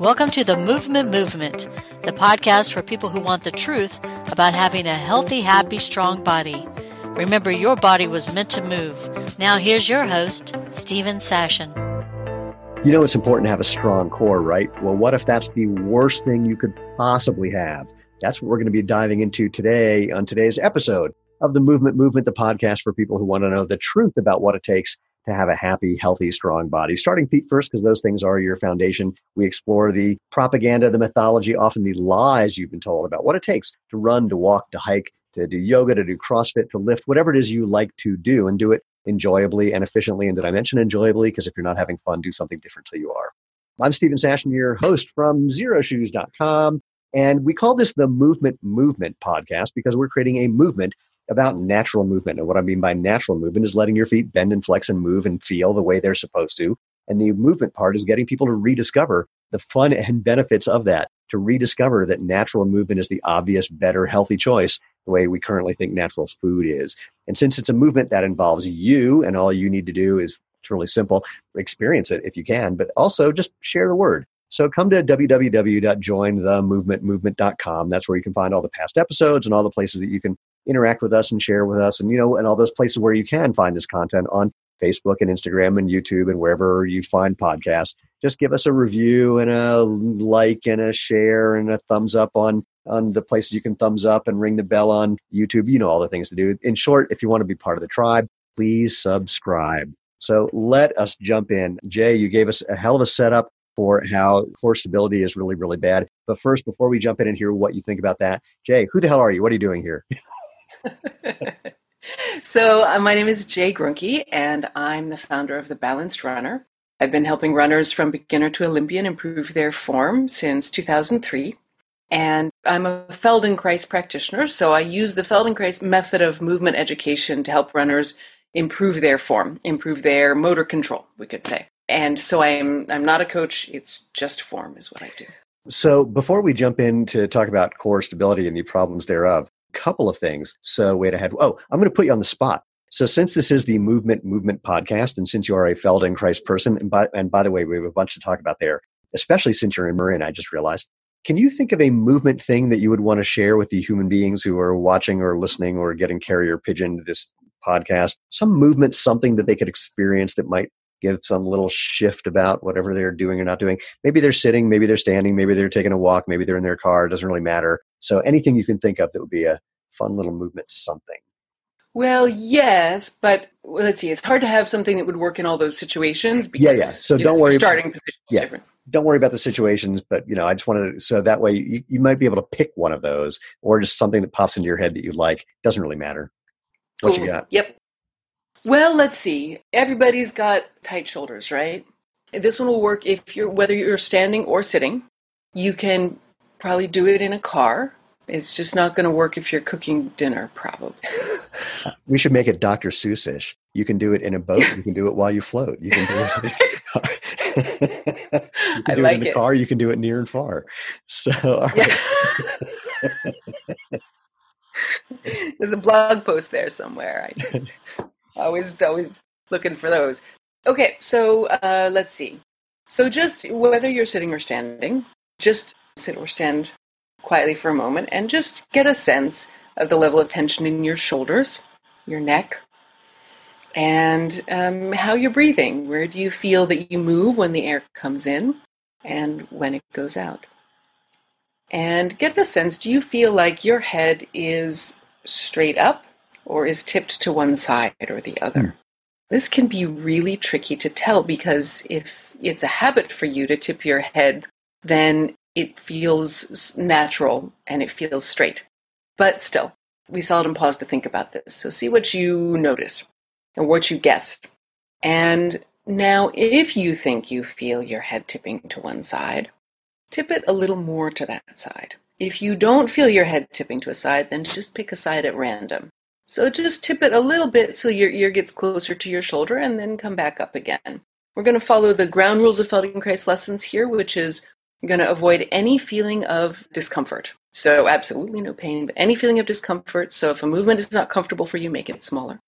Welcome to the Movement Movement, the podcast for people who want the truth about having a healthy, happy, strong body. Remember, your body was meant to move. Now, here's your host, Steven Sashen. You know, it's important to have a strong core, right? Well, what if that's the worst thing you could possibly have? That's what we're going to be diving into today on today's episode of the Movement Movement, the podcast for people who want to know the truth about what it takes to have a happy, healthy, strong body. Starting feet first, because those things are your foundation. We explore the propaganda, the mythology, often the lies you've been told about what it takes to run, to walk, to hike, to do yoga, to do CrossFit, to lift, whatever it is you like to do, and do it enjoyably and efficiently. And did I mention enjoyably? Because if you're not having fun, do something different till you are. I'm Steven Sashen, your host from xeroshoes.com. And we call this the Movement Movement podcast because we're creating a movement about natural movement. And what I mean by natural movement is letting your feet bend and flex and move and feel the way they're supposed to. And the movement part is getting people to rediscover the fun and benefits of that, to rediscover that natural movement is the obvious, better, healthy choice, the way we currently think natural food is. And since it's a movement that involves you, and all you need to do is it's really simple, experience it if you can, but also just share the word. So come to www.jointhemovementmovement.com. That's where you can find all the past episodes and all the places that you can interact with us and share with us and you know and all those places where you can find this content on facebook and instagram and youtube and wherever you find podcasts. Just give us a review and a like and a share and a thumbs up on on the places you can thumbs up and ring the bell on youtube. You know all the things to do. In short if you want to be part of the tribe please subscribe. So let us jump in. Jae you gave us a hell of a setup for how core stability is really really bad. But first before we jump in and hear what you think about that Jae who the hell are you? What are you doing here so, uh, my name is Jae Gruenke, and I'm the founder of The Balanced Runner. I've been helping runners from beginner to Olympian improve their form since 2003. And I'm a Feldenkrais practitioner, so I use the Feldenkrais method of movement education to help runners improve their form, improve their motor control, we could say. And so I'm I'm not a coach, it's just form is what I do. So before we jump in to talk about core stability and the problems thereof, couple of things. So wait ahead. Oh, I'm going to put you on the spot. So since this is the Movement Movement podcast, and since you are a Feldenkrais person, and by, and by the way, we have a bunch to talk about there, especially since you're in Marin, I just realized. Can you think of a movement thing that you would want to share with the human beings who are watching or listening or getting carrier pigeon to this podcast? Some movement, something that they could experience that might give some little shift about whatever they're doing or not doing. Maybe they're sitting, maybe they're standing, maybe they're taking a walk, maybe they're in their car. It doesn't really matter. So anything you can think of that would be a fun little movement, something. Well, yes, but let's see. It's hard to have something that would work in all those situations. Because, yeah, yeah. So don't know, worry. Starting position yeah. different. Don't worry about the situations, but you know, I just wanted to, so that way you, you might be able to pick one of those, or just something that pops into your head that you like. Doesn't really matter. What cool. you got? Yep. Well, let's see. Everybody's got tight shoulders, right? This one will work if you're whether you're standing or sitting. You can probably do it in a car. It's just not going to work if you're cooking dinner, probably. we should make it Dr. Seussish. You can do it in a boat. You can do it while you float. You can do it. you can I do like it in a it. car. You can do it near and far. So, all right. There's a blog post there somewhere. I always always looking for those. Okay, so uh, let's see. So just whether you're sitting or standing, just sit or stand quietly for a moment and just get a sense of the level of tension in your shoulders, your neck, and um, how you're breathing. Where do you feel that you move when the air comes in and when it goes out? And get a sense do you feel like your head is straight up or is tipped to one side or the other? This can be really tricky to tell because if it's a habit for you to tip your head, then it feels natural and it feels straight. But still, we seldom pause to think about this. So see what you notice or what you guess. And now, if you think you feel your head tipping to one side, tip it a little more to that side. If you don't feel your head tipping to a side, then just pick a side at random. So just tip it a little bit so your ear gets closer to your shoulder and then come back up again. We're going to follow the ground rules of Feldenkrais lessons here, which is you're going to avoid any feeling of discomfort. So absolutely no pain, but any feeling of discomfort. So if a movement is not comfortable for you, make it smaller.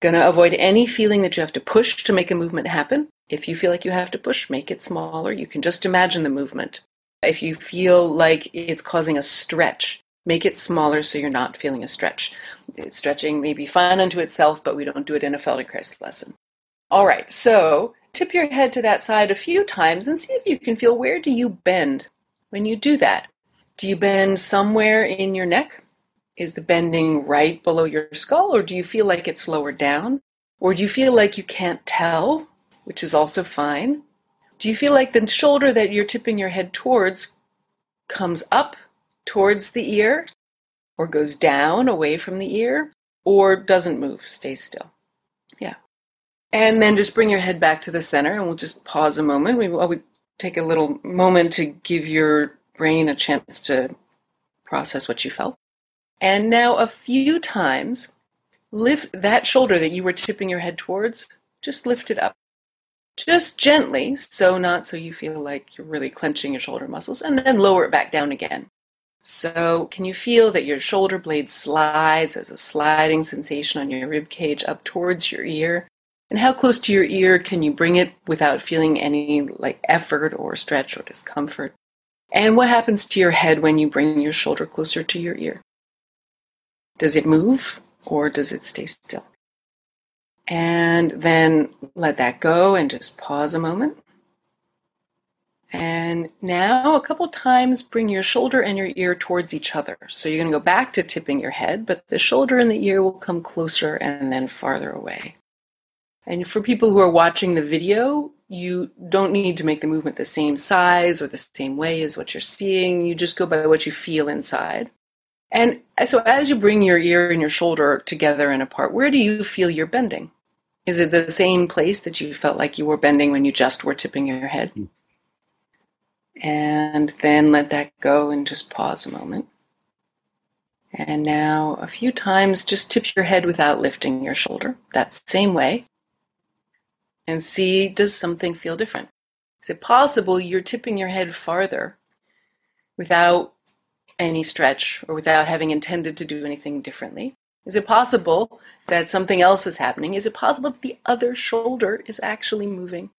Going to avoid any feeling that you have to push to make a movement happen. If you feel like you have to push, make it smaller. You can just imagine the movement. If you feel like it's causing a stretch, make it smaller so you're not feeling a stretch. Stretching may be fun unto itself, but we don't do it in a Feldenkrais lesson. All right, so tip your head to that side a few times and see if you can feel where do you bend when you do that. Do you bend somewhere in your neck? Is the bending right below your skull, or do you feel like it's lower down? Or do you feel like you can't tell, which is also fine? Do you feel like the shoulder that you're tipping your head towards comes up towards the ear, or goes down away from the ear, or doesn't move, stays still? And then just bring your head back to the center, and we'll just pause a moment. We, well, we take a little moment to give your brain a chance to process what you felt. And now a few times, lift that shoulder that you were tipping your head towards, just lift it up. Just gently, so not so you feel like you're really clenching your shoulder muscles, and then lower it back down again. So, can you feel that your shoulder blade slides as a sliding sensation on your rib cage up towards your ear? And how close to your ear can you bring it without feeling any like effort or stretch or discomfort? And what happens to your head when you bring your shoulder closer to your ear? Does it move or does it stay still? And then let that go and just pause a moment. And now, a couple times, bring your shoulder and your ear towards each other. So you're going to go back to tipping your head, but the shoulder and the ear will come closer and then farther away. And for people who are watching the video, you don't need to make the movement the same size or the same way as what you're seeing. You just go by what you feel inside. And so as you bring your ear and your shoulder together and apart, where do you feel you're bending? Is it the same place that you felt like you were bending when you just were tipping your head? Mm. And then let that go and just pause a moment. And now, a few times, just tip your head without lifting your shoulder. That's the same way. And see, does something feel different? Is it possible you're tipping your head farther without any stretch or without having intended to do anything differently? Is it possible that something else is happening? Is it possible that the other shoulder is actually moving?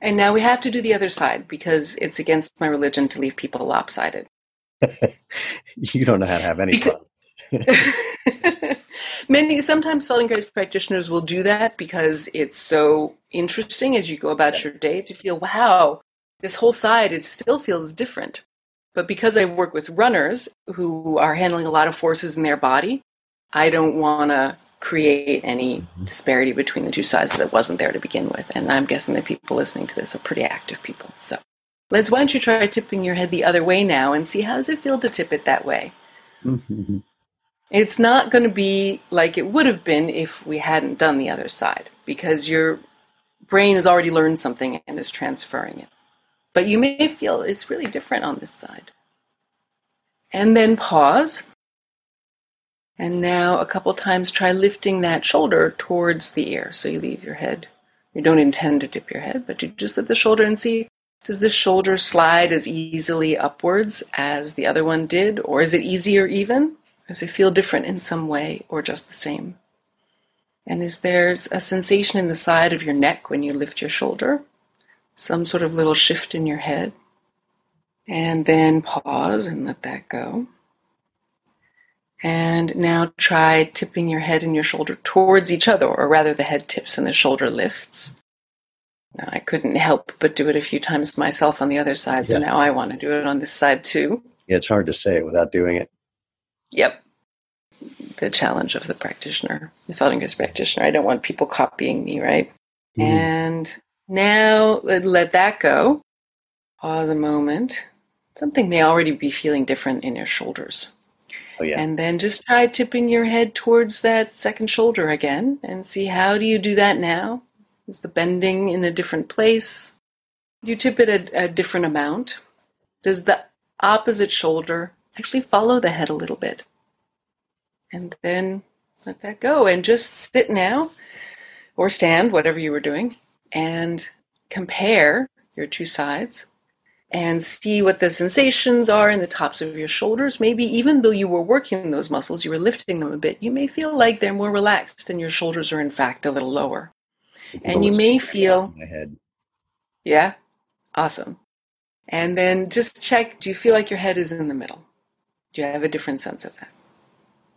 And now we have to do the other side because it's against my religion to leave people lopsided. you don't know how to have any because, fun. Many sometimes Feldenkrais practitioners will do that because it's so interesting as you go about your day to feel, wow, this whole side it still feels different. But because I work with runners who are handling a lot of forces in their body, I don't want to create any mm-hmm. disparity between the two sides that wasn't there to begin with. And I'm guessing that people listening to this are pretty active people. So let's, why don't you try tipping your head the other way now and see how does it feel to tip it that way? Mm-hmm. It's not going to be like it would have been if we hadn't done the other side because your brain has already learned something and is transferring it. But you may feel it's really different on this side. And then pause. And now a couple times try lifting that shoulder towards the ear. So you leave your head. You don't intend to dip your head, but you just lift the shoulder and see does this shoulder slide as easily upwards as the other one did? Or is it easier even? Does it feel different in some way or just the same? And is there a sensation in the side of your neck when you lift your shoulder? some sort of little shift in your head. And then pause and let that go. And now try tipping your head and your shoulder towards each other, or rather, the head tips and the shoulder lifts. Now, I couldn't help but do it a few times myself on the other side, so now I want to do it on this side too. Yeah, it's hard to say without doing it. Yep. The challenge of the practitioner, the Feldenkrais practitioner. I don't want people copying me, right? Mm. And now let that go. Pause a moment. Something may already be feeling different in your shoulders. Oh, yeah. And then just try tipping your head towards that second shoulder again and see how do you do that now? Is the bending in a different place? Do you tip it a, a different amount? Does the opposite shoulder actually follow the head a little bit? And then let that go and just sit now or stand, whatever you were doing, and compare your two sides and see what the sensations are in the tops of your shoulders. Maybe even though you were working those muscles, you were lifting them a bit, you may feel like they're more relaxed and your shoulders are in fact a little lower. And you may feel my head. Yeah. Awesome. And then just check do you feel like your head is in the middle? Do you have a different sense of that?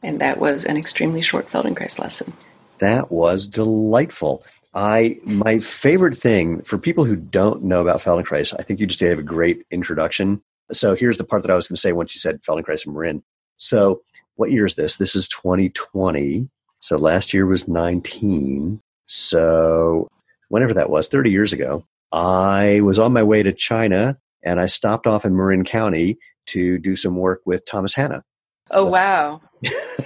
And that was an extremely short Feldenkrais lesson. That was delightful. I my favorite thing for people who don't know about Feldenkrais, I think you just gave a great introduction. So here's the part that I was going to say once you said Feldenkrais and Marin. So what year is this? This is 2020. So last year was 19. So whenever that was, 30 years ago, I was on my way to China and I stopped off in Marin County to do some work with Thomas Hanna. Oh wow!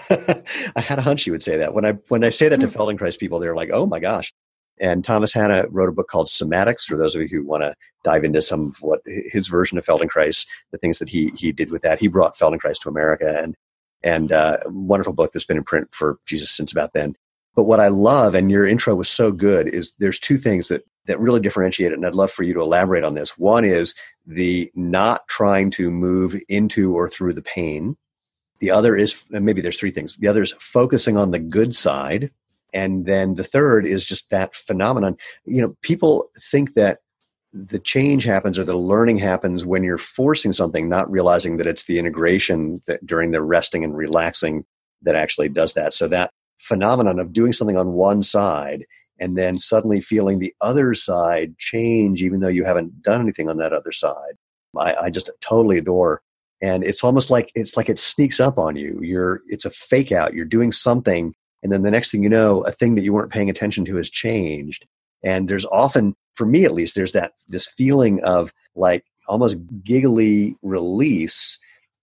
I had a hunch you would say that. When I when I say that to hmm. Feldenkrais people, they're like, "Oh my gosh!" And Thomas Hanna wrote a book called Somatics. For those of you who want to dive into some of what his version of Feldenkrais, the things that he he did with that, he brought Feldenkrais to America, and and uh, wonderful book that's been in print for Jesus since about then. But what I love, and your intro was so good, is there's two things that that really differentiate it, and I'd love for you to elaborate on this. One is the not trying to move into or through the pain. The other is maybe there's three things. The other is focusing on the good side, and then the third is just that phenomenon. You know, people think that the change happens or the learning happens when you're forcing something, not realizing that it's the integration that during the resting and relaxing that actually does that. So that phenomenon of doing something on one side and then suddenly feeling the other side change, even though you haven't done anything on that other side, I, I just totally adore. And it's almost like it's like it sneaks up on you. You're it's a fake out. You're doing something, and then the next thing you know, a thing that you weren't paying attention to has changed. And there's often, for me at least, there's that this feeling of like almost giggly release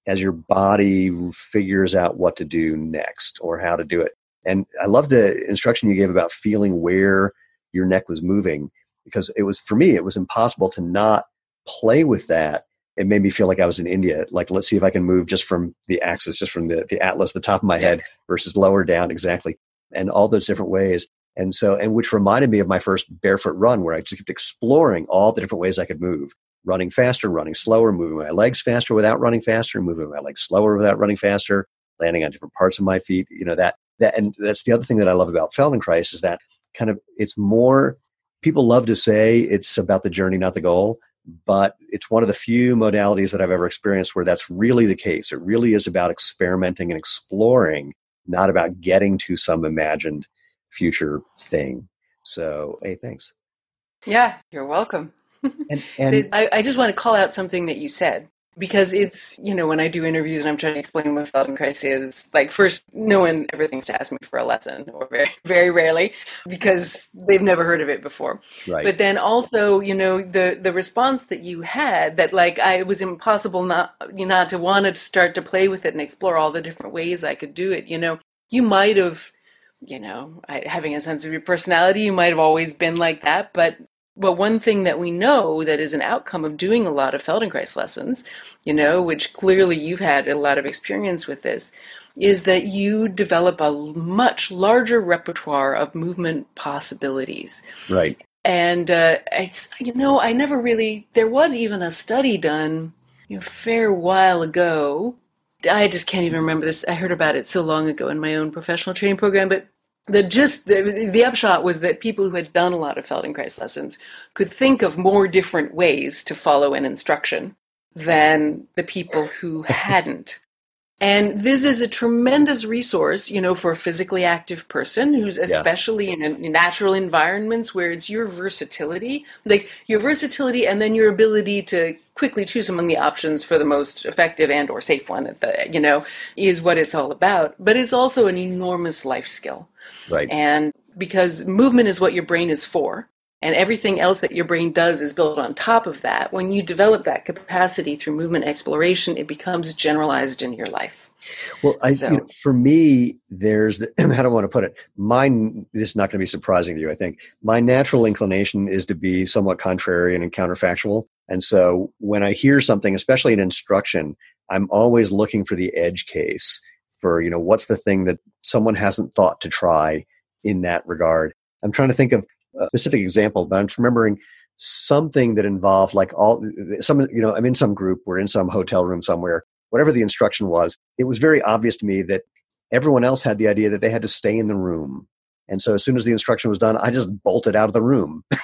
as your body figures out what to do next or how to do it. And I love the instruction you gave about feeling where your neck was moving because it was, for me, it was impossible to not play with that. It made me feel like I was in India. Like, let's see if I can move just from the axis, just from the, the atlas, the top of my head versus lower down exactly. And all those different ways. And so, and which reminded me of my first barefoot run where I just kept exploring all the different ways I could move running faster, running slower, moving my legs faster without running faster, moving my legs slower without running faster, landing on different parts of my feet. You know, that that and that's the other thing that I love about Feldenkrais is that kind of it's more people love to say it's about the journey, not the goal. But it's one of the few modalities that I've ever experienced where that's really the case. It really is about experimenting and exploring, not about getting to some imagined future thing. So, hey, thanks. Yeah, you're welcome. And, and I, I, just want to call out something that you said because it's you know when I do interviews and I'm trying to explain what Feldenkrais is, like first no one ever thinks to ask me for a lesson, or very very rarely because they've never heard of it before. Right. But then also you know the the response that you had that like I it was impossible not you know to want to start to play with it and explore all the different ways I could do it. You know you might have you know having a sense of your personality you might have always been like that but well, one thing that we know that is an outcome of doing a lot of Feldenkrais lessons, you know, which clearly you've had a lot of experience with this, is that you develop a much larger repertoire of movement possibilities. Right. And uh, I, you know, I never really. There was even a study done you know, a fair while ago. I just can't even remember this. I heard about it so long ago in my own professional training program, but the just the, the, upshot was that people who had done a lot of Feldenkrais lessons could think of more different ways to follow an instruction than the people who hadn't. And this is a tremendous resource, you know, for a physically active person who's especially yeah. in, in natural environments where it's your versatility, like your versatility and then your ability to quickly choose among the options for the most effective and or safe one, the, you know, is what it's all about. But it's also an enormous life skill. Right. And because movement is what your brain is for, and everything else that your brain does is built on top of that. When you develop that capacity through movement exploration, it becomes generalized in your life. Well, I, so. you know, for me, there's the, how do I want to put it? Mine, this is not going to be surprising to you, I think. My natural inclination is to be somewhat contrarian and counterfactual. And so when I hear something, especially an instruction, I'm always looking for the edge case for you know what's the thing that someone hasn't thought to try in that regard. I'm trying to think of a specific example but i'm remembering something that involved like all some you know i'm in some group we're in some hotel room somewhere whatever the instruction was it was very obvious to me that everyone else had the idea that they had to stay in the room. And so as soon as the instruction was done i just bolted out of the room.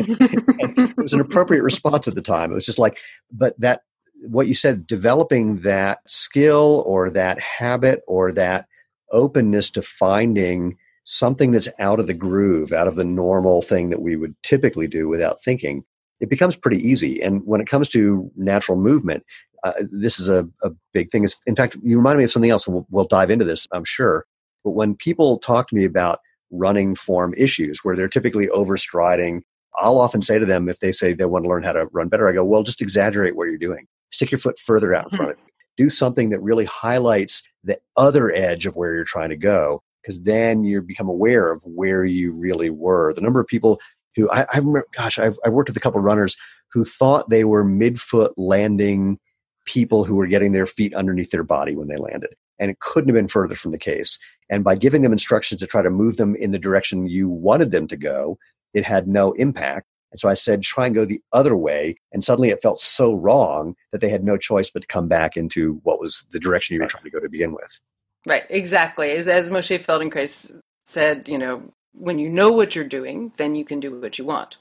It was an appropriate response at the time. It was just like, but that what you said, developing that skill or that habit or that openness to finding something that's out of the groove, out of the normal thing that we would typically do without thinking, it becomes pretty easy. And when it comes to natural movement, uh, this is a, a big thing. in fact, you remind me of something else, and we'll, we'll dive into this, I'm sure. But when people talk to me about running form issues where they're typically overstriding, I'll often say to them if they say they want to learn how to run better, I go, well, just exaggerate what you're doing. Stick your foot further out in hmm. front of you. Do something that really highlights the other edge of where you're trying to go, because then you become aware of where you really were. The number of people who I, I remember, gosh, I've, I worked with a couple of runners who thought they were midfoot landing people who were getting their feet underneath their body when they landed. And it couldn't have been further from the case. And by giving them instructions to try to move them in the direction you wanted them to go, it had no impact. And so I said, try and go the other way. And suddenly it felt so wrong that they had no choice but to come back into what was the direction you were trying to go to begin with. Right, exactly. As, as Moshe Feldenkrais said, you know, when you know what you're doing, then you can do what you want.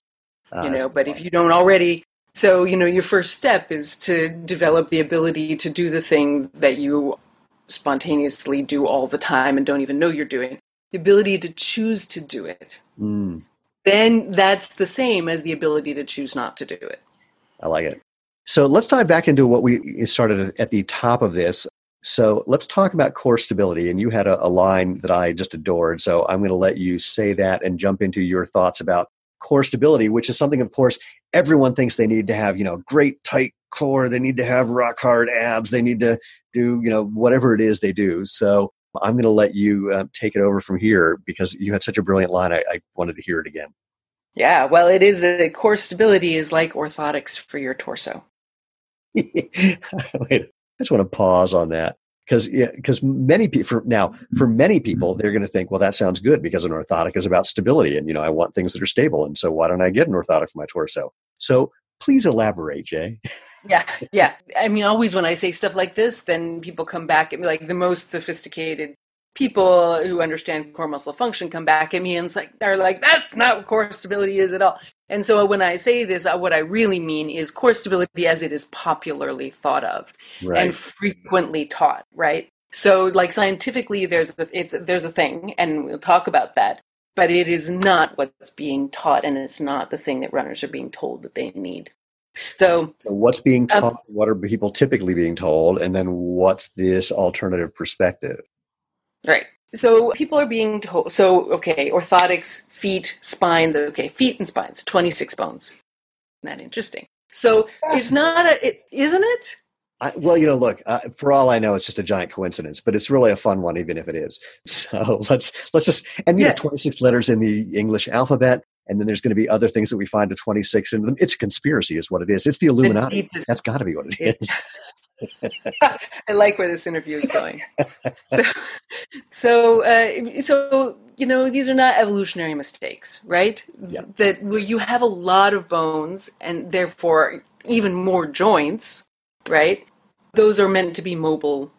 Uh, you know, but if you don't already, so, you know, your first step is to develop the ability to do the thing that you spontaneously do all the time and don't even know you're doing. The ability to choose to do it. Mm then that's the same as the ability to choose not to do it. I like it. So let's dive back into what we started at the top of this. So let's talk about core stability. And you had a, a line that I just adored. So I'm going to let you say that and jump into your thoughts about core stability, which is something, of course, everyone thinks they need to have, you know, great tight core. They need to have rock hard abs. They need to do, you know, whatever it is they do. So I'm going to let you uh, take it over from here because you had such a brilliant line. I, I wanted to hear it again. Yeah, well, it is a core stability is like orthotics for your torso. Wait, I just want to pause on that because because yeah, many people now for many people they're going to think, well, that sounds good because an orthotic is about stability, and you know I want things that are stable, and so why don't I get an orthotic for my torso? So please elaborate, Jae. yeah, yeah. I mean, always when I say stuff like this, then people come back at me like the most sophisticated people who understand core muscle function come back at me and it's like they're like that's not what core stability is at all and so when i say this uh, what i really mean is core stability as it is popularly thought of right. and frequently taught right so like scientifically there's a, it's there's a thing and we'll talk about that but it is not what's being taught and it's not the thing that runners are being told that they need so, so what's being um, taught um, what are people typically being told and then what's this alternative perspective Right. So people are being told, so, okay, orthotics, feet, spines, okay, feet and spines, 26 bones. Isn't that interesting? So it's not a, it, isn't it? I, well, you know, look. Uh, for all I know, it's just a giant coincidence, but it's really a fun one, even if it is. So let's let's just and you yeah. know, twenty six letters in the English alphabet, and then there's going to be other things that we find at twenty six, and it's a conspiracy, is what it is. It's the Illuminati. That's got to be what it is. I like where this interview is going. so, so, uh, so you know, these are not evolutionary mistakes, right? Yeah. That where you have a lot of bones and therefore even more joints, right? Those are meant to be mobile,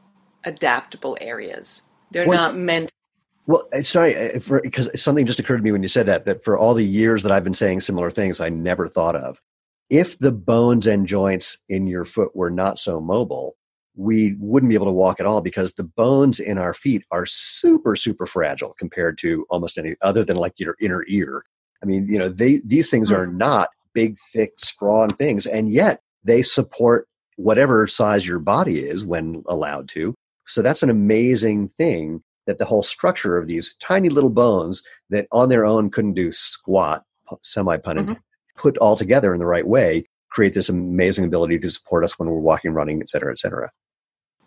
adaptable areas. They're well, not meant. Well, uh, sorry, because uh, something just occurred to me when you said that. That for all the years that I've been saying similar things, I never thought of if the bones and joints in your foot were not so mobile, we wouldn't be able to walk at all because the bones in our feet are super, super fragile compared to almost any other than like your inner ear. I mean, you know, they these things are hmm. not big, thick, strong things, and yet they support whatever size your body is when allowed to. So that's an amazing thing that the whole structure of these tiny little bones that on their own couldn't do squat, semi pun mm-hmm put all together in the right way create this amazing ability to support us when we're walking, running, et cetera, et cetera.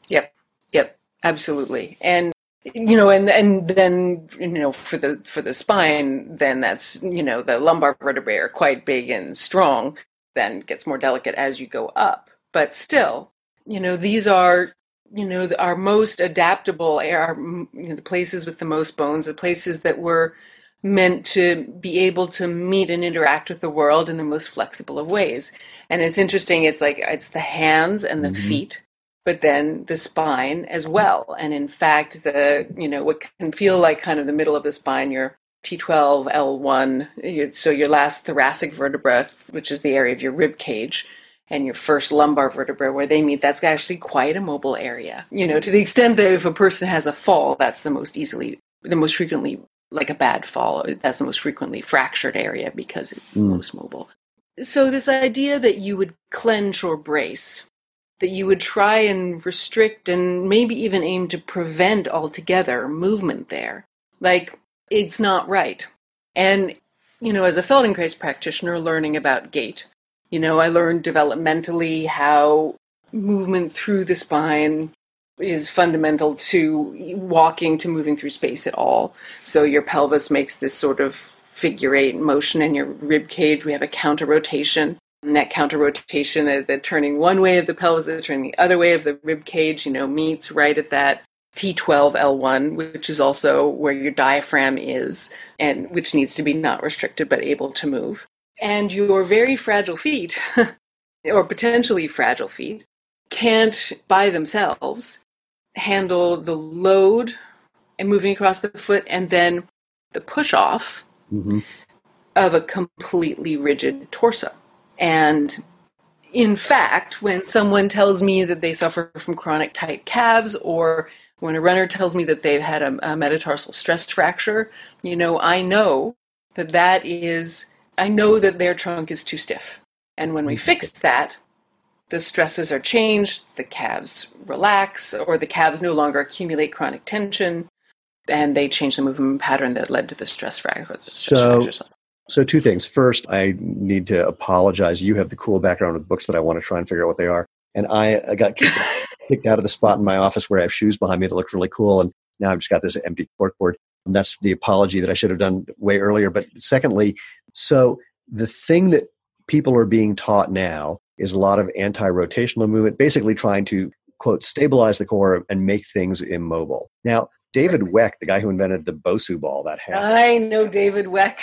Yep. Yep. Absolutely. And you know, and and then you know for the for the spine, then that's you know the lumbar vertebrae are quite big and strong. Then gets more delicate as you go up, but still, you know, these are you know our most adaptable, are you know, the places with the most bones, the places that were meant to be able to meet and interact with the world in the most flexible of ways. And it's interesting, it's like it's the hands and the mm-hmm. feet, but then the spine as well. And in fact, the, you know, what can feel like kind of the middle of the spine, your T12, L1, so your last thoracic vertebra, which is the area of your rib cage, and your first lumbar vertebra where they meet, that's actually quite a mobile area. You know, to the extent that if a person has a fall, that's the most easily, the most frequently, like a bad fall, that's the most frequently fractured area because it's the mm. most mobile. So, this idea that you would clench or brace, that you would try and restrict and maybe even aim to prevent altogether movement there, like, it's not right. And, you know, as a Feldenkrais practitioner learning about gait, you know, I learned developmentally how movement through the spine is fundamental to walking to moving through space at all. So your pelvis makes this sort of figure eight motion in your rib cage. We have a counter rotation. And that counter rotation, the, the turning one way of the pelvis, the turning the other way of the rib cage, you know, meets right at that T12 L1, which is also where your diaphragm is, and which needs to be not restricted but able to move and your very fragile feet, or potentially fragile feet, can't by themselves handle the load and moving across the foot and then the push off mm-hmm. of a completely rigid torso. And in fact, when someone tells me that they suffer from chronic tight calves or when a runner tells me that they've had a, a metatarsal stress fracture, you know, I know that that is I know that their trunk is too stiff. And when we fix that, the stresses are changed, the calves relax, or the calves no longer accumulate chronic tension, and they change the movement pattern that led to the stress fracture. So, so two things. First, I need to apologize. You have the cool background with books that I want to try and figure out what they are. And I, I got kicked, kicked out of the spot in my office where I have shoes behind me that look really cool. And now I've just got this empty corkboard. And that's the apology that I should have done way earlier. But secondly, so the thing that people are being taught now is a lot of anti-rotational movement, basically trying to quote stabilize the core and make things immobile. Now, David Weck, the guy who invented the Bosu ball, that half. I know David Weck.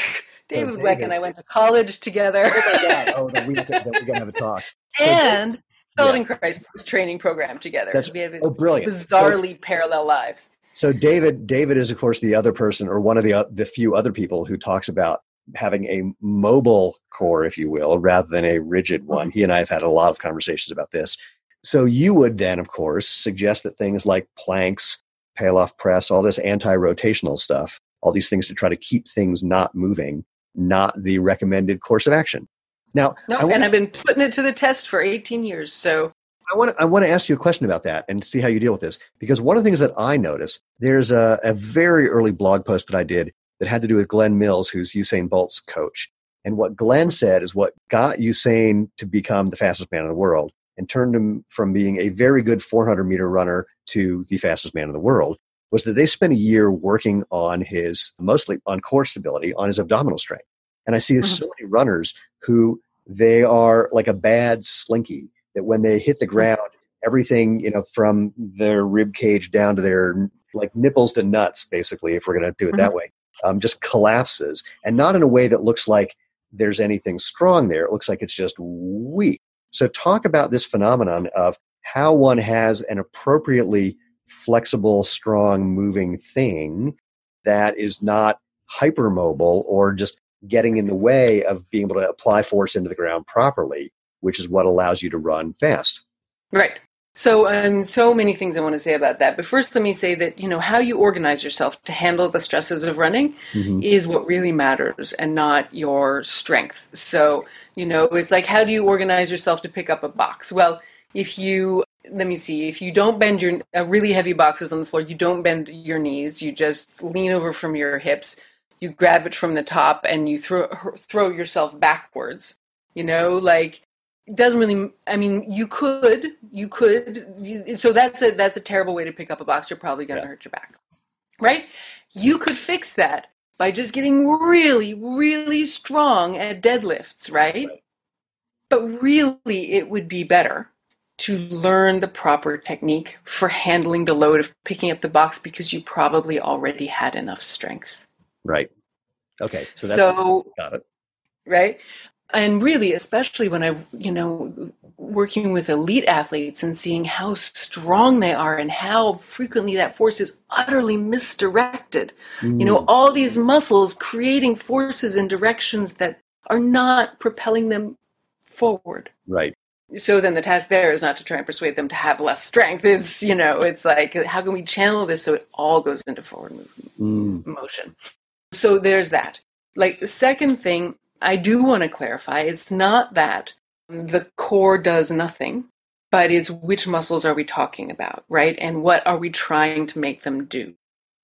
David, so David Weck and I went to college together. oh! Oh, no, we have to, we got to have a talk. So, and Feldenkrais yeah. training program together. That's, we have oh, brilliant! Bizarrely so, parallel lives. So David, David is of course the other person, or one of the uh, the few other people who talks about having a mobile core, if you will, rather than a rigid mm-hmm. one. He and I have had a lot of conversations about this. So you would then, of course, suggest that things like planks, Pallof press, all this anti-rotational stuff, all these things to try to keep things not moving, not the recommended course of action. Now, no, wanna, and I've been putting it to the test for 18 years. So I want to I want to ask you a question about that and see how you deal with this because one of the things that I notice there's a, a very early blog post that I did that had to do with Glen Mills, who's Usain Bolt's coach. And what Glenn said is what got Usain to become the fastest man in the world and turned him from being a very good 400 meter runner to the fastest man in the world was that they spent a year working on his, mostly on core stability, on his abdominal strength. And I see mm-hmm. so many runners who they are like a bad slinky that when they hit the mm-hmm. ground, everything, you know, from their rib cage down to their like nipples to nuts, basically, if we're going to do it mm-hmm. that way, um, just collapses and not in a way that looks like there's anything strong there. It looks like it's just weak. So, talk about this phenomenon of how one has an appropriately flexible, strong, moving thing that is not hypermobile or just getting in the way of being able to apply force into the ground properly, which is what allows you to run fast. Right. So, um, so many things I want to say about that. But first, let me say that you know how you organize yourself to handle the stresses of running mm-hmm. is what really matters, and not your strength. So, you know, it's like how do you organize yourself to pick up a box? Well, if you let me see, if you don't bend your uh, really heavy boxes on the floor, you don't bend your knees. You just lean over from your hips. You grab it from the top and you throw throw yourself backwards. You know, like doesn't really i mean you could you could you, so that's a that's a terrible way to pick up a box. You're probably going to yeah. hurt your back right? You could fix that by just getting really really strong at deadlifts right, right. but really it would be better to learn the proper technique for handling the load of picking up the box because you probably already had enough strength. Right. Okay. So, so got it. right and really especially when i you know working with elite athletes and seeing how strong they are and how frequently that force is utterly misdirected. Mm. You know, mm. all these muscles creating forces in directions that are not propelling them forward. Right. So then the task there is not to try and persuade them to have less strength. It's, you know, it's like, how can we channel this so it all goes into forward movement, mm. motion? So there's that. Like the second thing I do want to clarify, it's not that the core does nothing, but it's which muscles are we talking about, right? And what are we trying to make them do?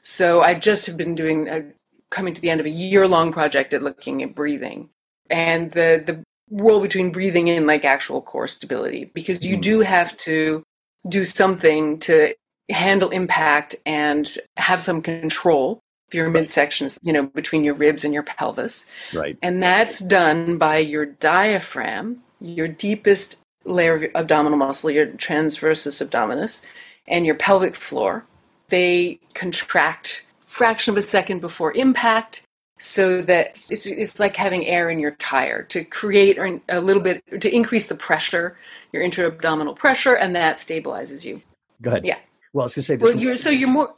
So I just have been doing, a, coming to the end of a year long project at looking at breathing and the, the role between breathing and like actual core stability, because you mm. do have to do something to handle impact and have some control your right. midsections, you know, between your ribs and your pelvis. Right. And that's done by your diaphragm your deepest layer of abdominal muscle, your transversus abdominis, and your pelvic floor. They contract fraction of a second before impact so that it's, it's like having air in your tire to create a little bit to increase the pressure your intra-abdominal pressure and that stabilizes you go ahead yeah well i was going to say this well, you're, so you're more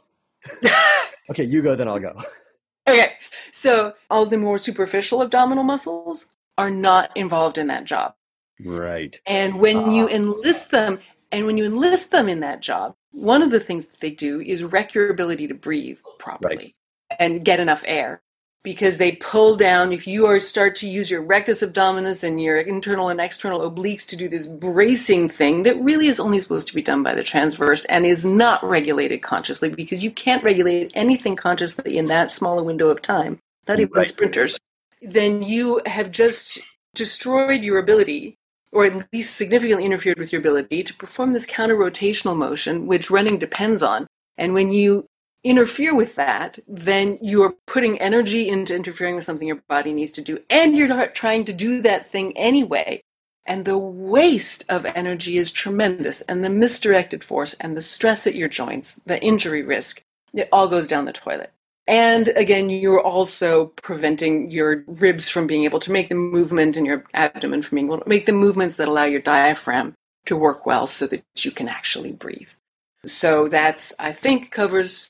okay you go then i'll go okay so all the more superficial abdominal muscles are not involved in that job Right. And when you ah. enlist them, and when you enlist them in that job, one of the things that they do is wreck your ability to breathe properly right. and get enough air because they pull down if you are start to use your rectus abdominis and your internal and external obliques to do this bracing thing that really is only supposed to be done by the transverse and is not regulated consciously because you can't regulate anything consciously in that small a window of time not even right. sprinters then you have just destroyed your ability or at least significantly interfered with your ability to perform this counter rotational motion, which running depends on. And when you interfere with that, then you are putting energy into interfering with something your body needs to do, and you're not trying to do that thing anyway. And the waste of energy is tremendous, and the misdirected force and the stress at your joints, the injury risk, it all goes down the toilet. And again, you're also preventing your ribs from being able to make the movement and your abdomen from being able to make the movements that allow your diaphragm to work well so that you can actually breathe. So that's, I think, covers.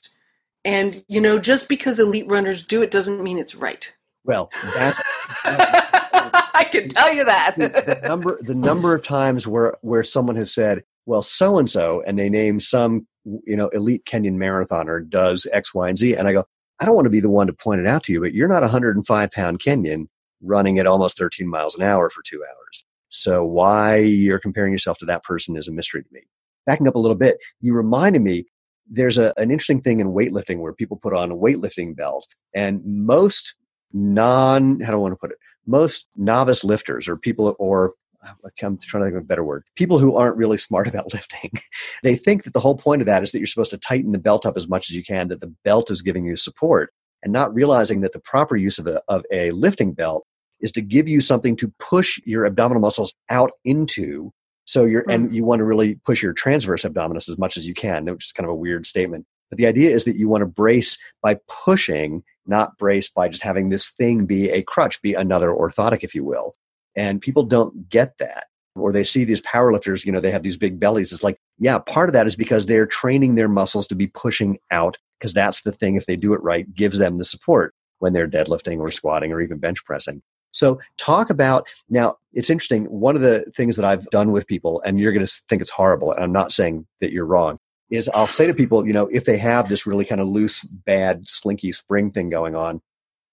And, you know, just because elite runners do it doesn't mean it's right. Well, that's. I can tell you that. the number, the number of times where, where someone has said, well, so and so, and they name some, you know, elite Kenyan marathoner does X, Y, and Z. And I go, I don't want to be the one to point it out to you, but you're not a 105 pound Kenyan running at almost 13 miles an hour for two hours. So why you're comparing yourself to that person is a mystery to me. Backing up a little bit, you reminded me there's a, an interesting thing in weightlifting where people put on a weightlifting belt and most non, how do I want to put it? Most novice lifters or people, or I'm trying to think of a better word. People who aren't really smart about lifting, they think that the whole point of that is that you're supposed to tighten the belt up as much as you can, that the belt is giving you support, and not realizing that the proper use of a, of a lifting belt is to give you something to push your abdominal muscles out into. So you're, mm. and you want to really push your transverse abdominis as much as you can, which is kind of a weird statement. But the idea is that you want to brace by pushing, not brace by just having this thing be a crutch, be another orthotic, if you will. And people don't get that. Or they see these powerlifters, you know, they have these big bellies. It's like, yeah, part of that is because they're training their muscles to be pushing out, because that's the thing, if they do it right, gives them the support when they're deadlifting or squatting or even bench pressing. So, talk about now, it's interesting. One of the things that I've done with people, and you're going to think it's horrible, and I'm not saying that you're wrong, is I'll say to people, you know, if they have this really kind of loose, bad, slinky spring thing going on,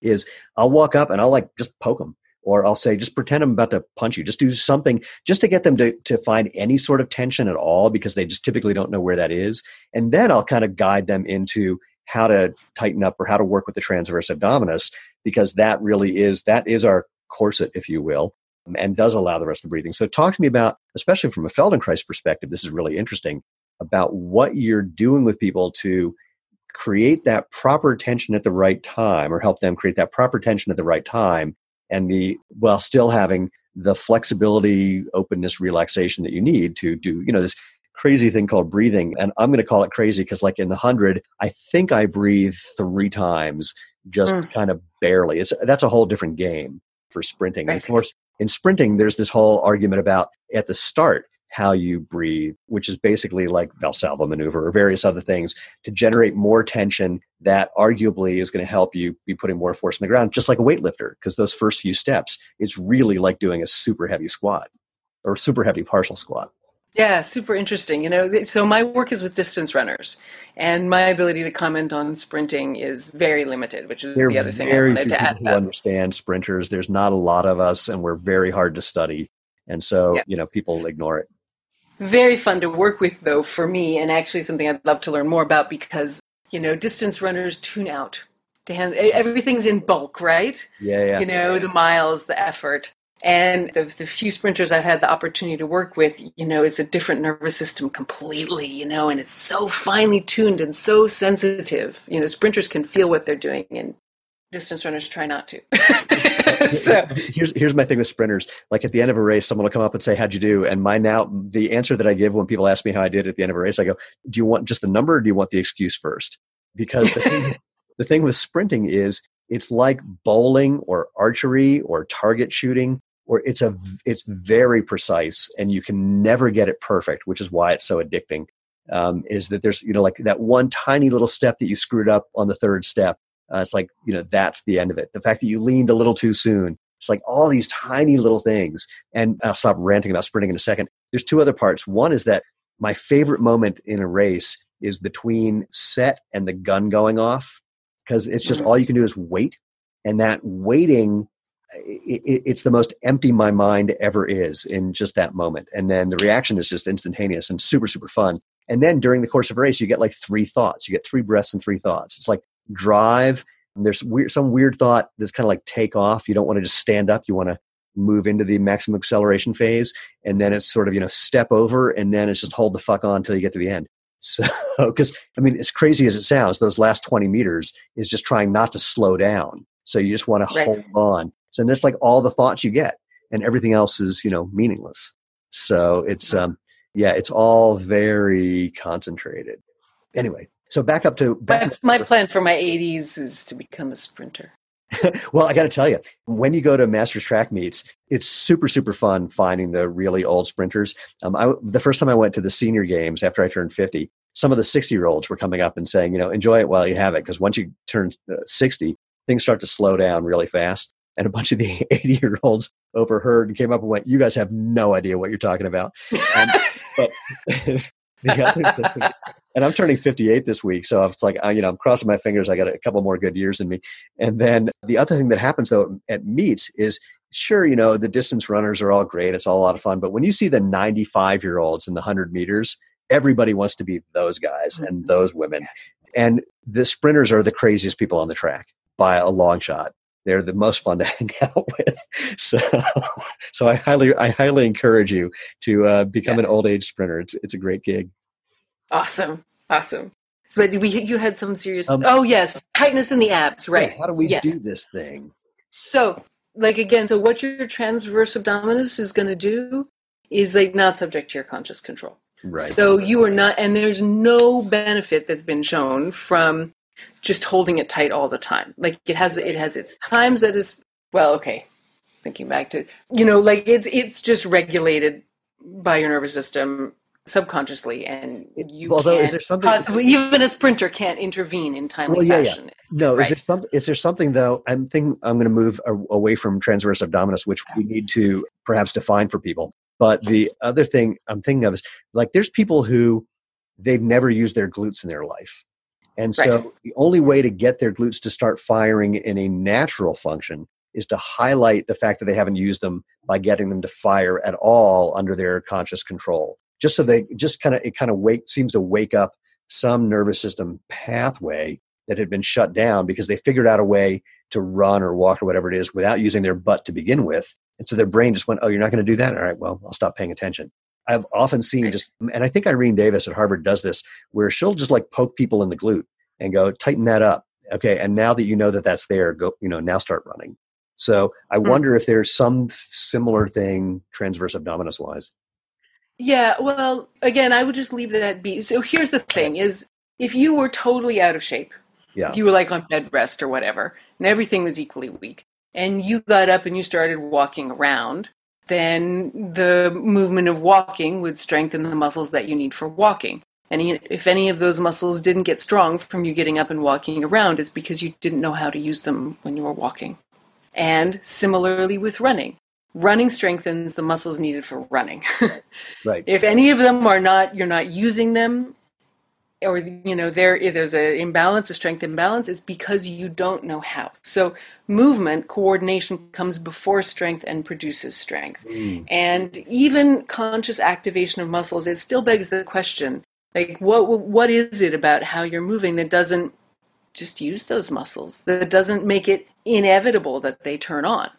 is I'll walk up and I'll like just poke them or I'll say, just pretend I'm about to punch you. Just do something just to get them to, to find any sort of tension at all because they just typically don't know where that is. And then I'll kind of guide them into how to tighten up or how to work with the transverse abdominis because that really is, that is our corset, if you will, and does allow the rest of the breathing. So talk to me about, especially from a Feldenkrais perspective, this is really interesting, about what you're doing with people to create that proper tension at the right time or help them create that proper tension at the right time and the while still having the flexibility, openness, relaxation that you need to do, you know, this crazy thing called breathing. And I'm going to call it crazy because, like in the hundred, I think I breathe three times, just mm. kind of barely. It's that's a whole different game for sprinting. Right. And of course, in sprinting, there's this whole argument about at the start how you breathe, which is basically like Valsalva maneuver or various other things to generate more tension that arguably is going to help you be putting more force in the ground, just like a weightlifter, because those first few steps, it's really like doing a super heavy squat or super heavy partial squat. Yeah, super interesting. You know, so my work is with distance runners, and my ability to comment on sprinting is very limited, which is there the other thing I wanted to add. Who understand sprinters? There's not a lot of us, and we're very hard to study, and so yeah. you know people ignore it. Very fun to work with, though, for me, and actually something I'd love to learn more about because you know distance runners tune out. To hand, everything's in bulk, right? Yeah, yeah. You know, the miles, the effort. And the, the few sprinters I've had the opportunity to work with, you know, it's a different nervous system completely, you know, and it's so finely tuned and so sensitive. You know, sprinters can feel what they're doing, and distance runners try not to. so here's here's my thing with sprinters. Like at the end of a race, someone will come up and say, "How'd you do?" And my now the answer that I give when people ask me how I did at the end of a race, I go, "Do you want just the number, or do you want the excuse first? Because the thing, the thing with sprinting is it's like bowling or archery or target shooting or it's a it's very precise and you can never get it perfect which is why it's so addicting um, is that there's you know like that one tiny little step that you screwed up on the third step uh, it's like you know that's the end of it. The fact that you leaned a little too soon it's like all these tiny little things and i'll stop ranting about sprinting in a second. There's two other parts. One is that my favorite moment in a race is between set and the gun going off because it's just mm-hmm. all you can do is wait and that waiting it, it's the most empty my mind ever is in just that moment. And then the reaction is just instantaneous and super, super fun. And then during the course of a race, you get like three thoughts. You get three breaths and three thoughts. It's like drive. there's weird, some weird thought that's kind of like take off. You don't want to just stand up. You want to move into the maximum acceleration phase. And then it's sort of, you know, step over and then it's just hold the fuck on until you get to the end. So, because I mean, as crazy as it sounds, those last 20 meters is just trying not to slow down. So you just want to right. hold on. So that's like all the thoughts you get, and everything else is you know meaningless. So it's um yeah, it's all very concentrated. Anyway, so back up to back my, my plan for my 80s is to become a sprinter. well, I got to tell you, when you go to Masters track meets, it's super, super fun finding the really old sprinters. Um, I, the first time I went to the senior games after I turned 50, some of the 60 year olds were coming up and saying, you know, enjoy it while you have it. Because once you turn uh, 60, things start to slow down really fast and a bunch of the 80 year olds overheard and came up and went, "You guys have no idea what you're talking about." Um, but and I'm turning 58 this week, so it's like you know I'm crossing my fingers. I got a couple more good years in me. And then the other thing that happens though at meets is sure you know the distance runners are all great. It's all a lot of fun, but when you see the 95 year olds in the 100 meters, everybody wants to be those guys and mm-hmm. those women. And the sprinters are the craziest people on the track by a long shot they're the most fun to hang out with. So, so I highly, I highly encourage you to uh, become yeah. an old age sprinter. It's it's a great gig. Awesome, awesome. So, but we, you had some serious. Um, oh yes, tightness in the abs, right? Yeah, how do we yes. do this thing? So, like again, so what your transverse abdominis is going to do is like not subject to your conscious control. Right. So you are not, and there's no benefit that's been shown from just holding it tight all the time. Like it has it has its times that is well, okay. Thinking back to you know, like it's it's just regulated by your nervous system subconsciously and you although is there something possibly even a sprinter can't intervene in timely well, yeah, fashion yeah. no right. is there something is there something though i'm thinking i'm going to move away from transverse abdominis which we need to perhaps define for people but the other thing i'm thinking of is like there's people who they've never used their glutes in their life and so right. the only way to get their glutes to start firing in a natural function is to highlight the fact that they haven't used them by getting them to fire at all under their conscious control. Just so they just kind of it kind of wake seems to wake up some nervous system pathway that had been shut down because they figured out a way to run or walk or whatever it is without using their butt to begin with. And so their brain just went, Oh, you're not going to do that? All right, well, I'll stop paying attention. I've often seen just, and I think Irene Davis at Harvard does this, where she'll just like poke people in the glute and go, tighten that up. Okay. And now that you know that that's there, go, you know, now start running. So I mm-hmm. wonder if there's some similar thing transverse abdominis wise. Yeah. Well, again, I would just leave that be. So here's the thing is if you were totally out of shape, yeah. if you were like on bed rest or whatever, and everything was equally weak, and you got up and you started walking around, then the movement of walking would strengthen the muscles that you need for walking. And if any of those muscles didn't get strong from you getting up and walking around, it's because you didn't know how to use them when you were walking. And similarly with running, running strengthens the muscles needed for running. right. If any of them are not, you're not using them, or you know there there's an imbalance a strength imbalance is because you don't know how so movement coordination comes before strength and produces strength mm. and even conscious activation of muscles it still begs the question like what what is it about how you're moving that doesn't just use those muscles that doesn't make it inevitable that they turn on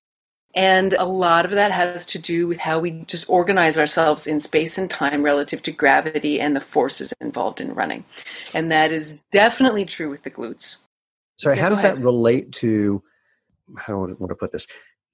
and a lot of that has to do with how we just organize ourselves in space and time relative to gravity and the forces involved in running. And that is definitely true with the glutes. Sorry, yeah, how does ahead. that relate to, how do I want to put this?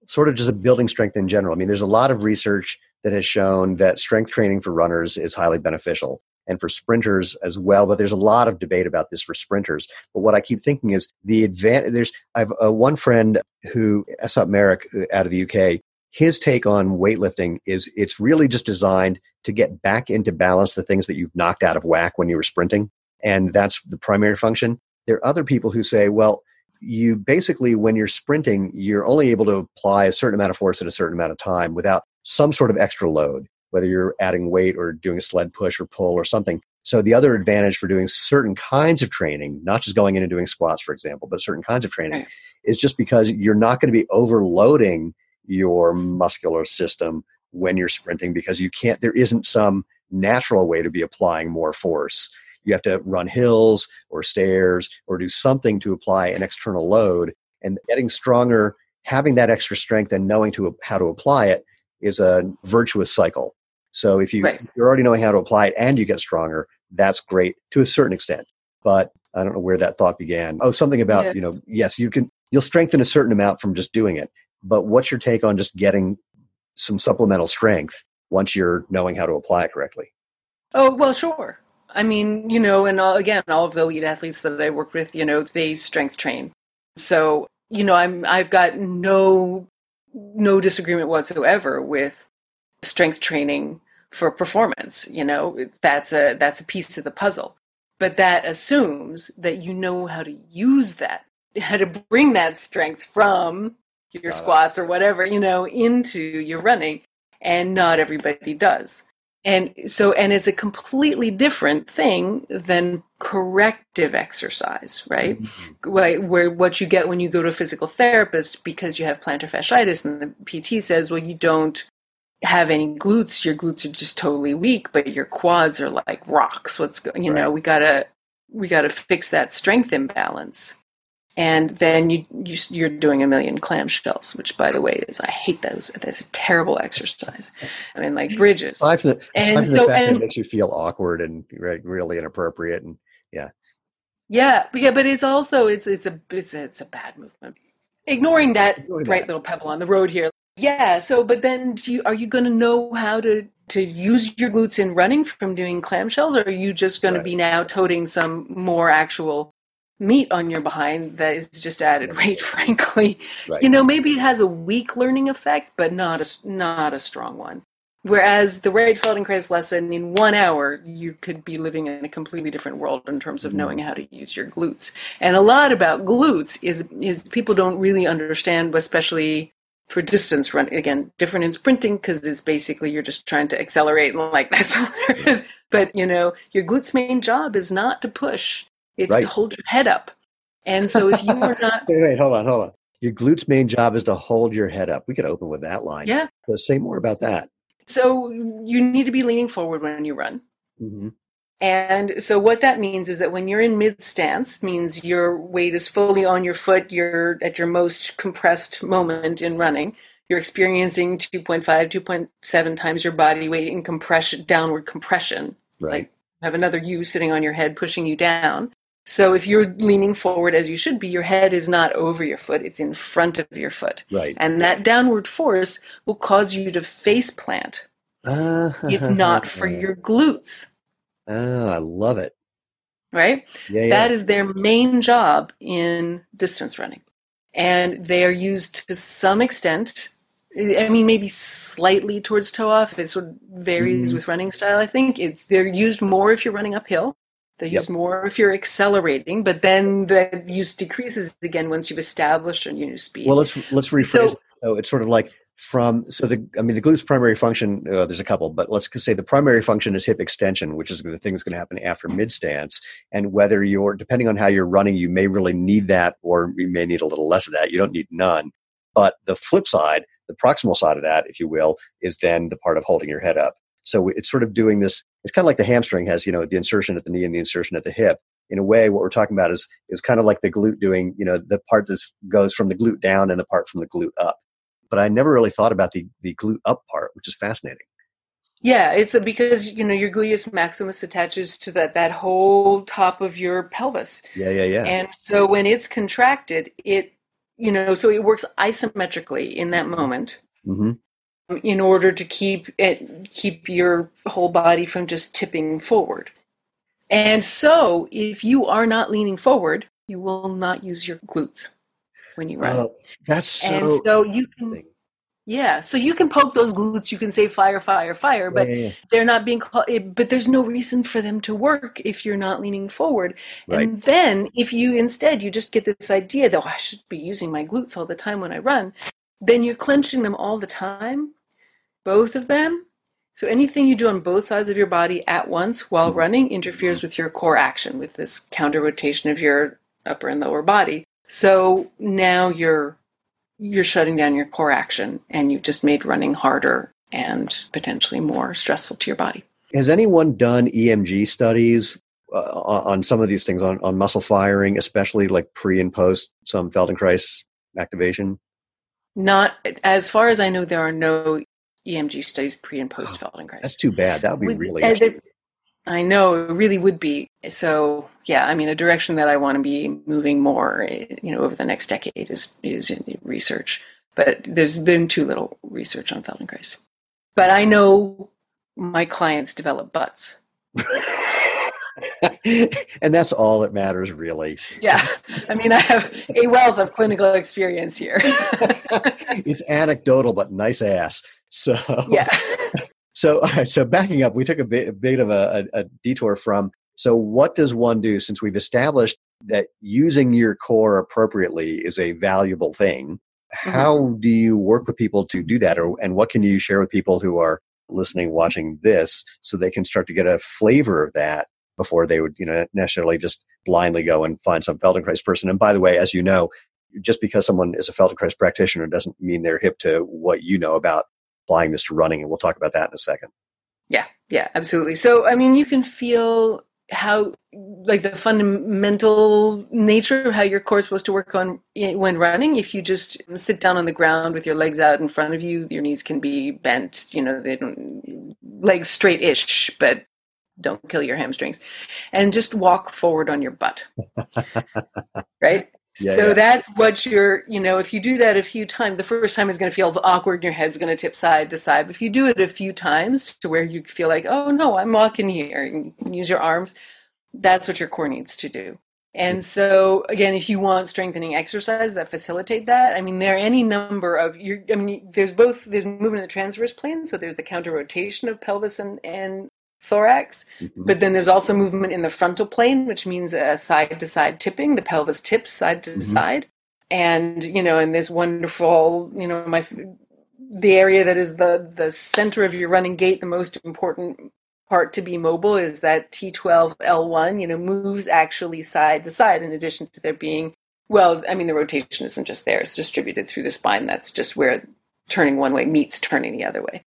Sort of just a building strength in general. I mean, there's a lot of research that has shown that strength training for runners is highly beneficial and for sprinters as well. But there's a lot of debate about this for sprinters. But what I keep thinking is the advantage. There's I have uh, one friend who Esop Merrick uh, out of the UK. His take on weightlifting is it's really just designed to get back into balance the things that you've knocked out of whack when you were sprinting, and that's the primary function. There are other people who say, well, you basically when you're sprinting, you're only able to apply a certain amount of force at a certain amount of time without some sort of extra load whether you're adding weight or doing a sled push or pull or something. So the other advantage for doing certain kinds of training, not just going in and doing squats, for example, but certain kinds of training, right. is just because you're not going to be overloading your muscular system when you're sprinting because you can't. There isn't some natural way to be applying more force. You have to run hills or stairs or do something to apply an external load. And getting stronger, having that extra strength, and knowing to how to apply it is a virtuous cycle. So if you, right. you're already knowing how to apply it and you get stronger, that's great to a certain extent. But I don't know where that thought began. Oh, something about, yeah. you know, yes, you can, you'll strengthen a certain amount from just doing it. But what's your take on just getting some supplemental strength once you're knowing how to apply it correctly? Oh, well, sure. I mean, you know, and all, again, all of the elite athletes that I work with, you know, they strength train. So, you know, I'm I've got no no disagreement whatsoever with strength training for performance you know? That's a that's a piece of the puzzle. But that assumes that you know how to use that how to bring that strength from your squats or whatever you know into your running and not everybody does. And so and it's a completely different thing than corrective exercise right? Mm-hmm. where, where what you get when you go to a physical therapist because you have plantar fasciitis and the pt says well you don't have any glutes, your glutes are just totally weak, but your quads are like rocks. What's going, you right. know, we gotta, we gotta fix that strength imbalance. And then you, you you're doing a million clamshells, which by the way is I hate those. That's a terrible exercise. I mean, like bridges. The, aside the so, fact and, that it makes you feel awkward and really inappropriate, and yeah, yeah, but yeah, but it's also it's it's a it's a, it's a bad movement. Ignoring that Ignoring bright that. little pebble on the road here, yeah. So, but then, you, are you going to know how to to use your glutes in running from doing clamshells, or are you just going right. to be now toting some more actual meat on your behind that is just added weight? Frankly, right. you know, maybe it has a weak learning effect, but not a not a strong one. Whereas the right Feldenkrais lesson in one hour, you could be living in a completely different world in terms of knowing mm-hmm. how to use your glutes. And a lot about glutes is is people don't really understand, especially for distance run again different in sprinting because it's basically you're just trying to accelerate and like that's all there is. But you know your glutes main job is not to push it's right. to hold your head up. And so if you are not wait, wait hold on hold on. Your glutes main job is to hold your head up. We could open with that line. Yeah. So say more about that. So you need to be leaning forward when you run. Mm-hmm. And so what that means is that when you're in mid stance, means your weight is fully on your foot, you're at your most compressed moment in running. You're experiencing 2.5, 2.7 times your body weight in compression, downward compression. Right. like have another you sitting on your head pushing you down. So if you're leaning forward as you should be, your head is not over your foot, it's in front of your foot. Right. And that downward force will cause you to face plant. Uh, if not for your glutes. Oh, I love it. Right? Yeah, yeah. That is their main job in distance running. And they are used to some extent I mean, maybe slightly towards toe off. It sort of varies Mhm. with running style. I think it's they're used more if you're running uphill. They're Yep. used more if you're accelerating, but then the use decreases again once you've established a new speed. Well, let's let's rephrase. So- So it's sort of like from so the I mean the glute's primary function. Uh, there's a couple, but let's say the primary function is hip extension, which is the thing that's going to happen after mid stance. And whether you're depending on how you're running, you may really need that, or you may need a little less of that. You don't need none. But the flip side, the proximal side of that, if you will, is then the part of holding your head up. So it's sort of doing this. It's kind of like the hamstring has, you know, the insertion at the knee and the insertion at the hip. In a way, what we're talking about is is kind of like the glute doing, you know, the part that goes from the glute down and the part from the glute up. But I never really thought about the the glute up part, which is fascinating. yeah, it's a, because you know your gluteus maximus attaches to that that whole top of your pelvis. Yeah, yeah, yeah. And so when it's contracted, it, you know, so it works isometrically in that moment hmm in order to keep it, keep your whole body from just tipping forward. And so if you are not leaning forward, you will not use your glutes when you run. Oh, that's so. and so you can, yeah, so you can poke those glutes. You can say fire, fire, fire, but Yeah, yeah, yeah. they're not being called but there's no reason for them to work if you're not leaning forward Right. and then if you instead you just get this idea that oh, i should be using my glutes all the time when i run then you're clenching them all the time both of them so anything you do on both sides of your body at once while Mhm. running interferes with your core action with this counter rotation of your upper and lower body so now you're you're shutting down your core action and you've just made running harder and potentially more stressful to your body. Has anyone done EMG studies uh, on on some of these things on, on muscle firing, especially like pre and post some Feldenkrais activation? Not as far as I know, there are no EMG studies pre and post Feldenkrais. That's too bad. That would be We- really interesting. they- I know it really would be. So yeah, I mean, a direction that I want to be moving more, eh, you know, over the next decade is is in research. But there's been too little research on Feldenkrais. But I know my clients develop butts. and that's all that matters, really. Yeah, I mean, I have a wealth of clinical experience here. it's anecdotal, but nice ass. So, yeah. so, all right, so backing up, we took a bit, a bit of a, a, detour from. So, what does one do since we've established that using your core appropriately is a valuable thing? Mm-hmm. How do you work with people to do that, or and what can you share with people who are listening, watching this, so they can start to get a flavor of that before they would, you know, necessarily just blindly go and find some Feldenkrais person. And by the way, as you know, just because someone is a Feldenkrais practitioner doesn't mean they're hip to what you know about applying this to running, and we'll talk about that in a second. Yeah, yeah, absolutely. So, I mean, you can feel how, like, the fundamental nature of how your core is supposed to work on eh, when running. If you just sit down on the ground with your legs out in front of you, your knees can be bent. You know, they don't legs straight-ish, but don't kill your hamstrings, and just walk forward on your butt. right. Yeah, so yeah. that's what you're, you know, if you do that a few times, the first time is going to feel awkward. And your head's going to tip side to side. But if you do it a few times to where you feel like, oh no, I'm walking here, and you can use your arms, that's what your core needs to do. And mm. so again, if you want strengthening exercise that facilitate that, I mean, there are any number of you. I mean, there's both there's movement in the transverse plane, so there's the counter rotation of pelvis and and thorax, Mhm. but then there's also movement in the frontal plane, which means a side to side tipping. The pelvis tips side to Mhm. side. And, you know, and this wonderful, you know, my, the area that is the, the center of your running gait, the most important part to be mobile is that T12 L1, you know, moves actually side to side in addition to there being, well, I mean, the rotation isn't just there, it's distributed through the spine. That's just where turning one way meets turning the other way.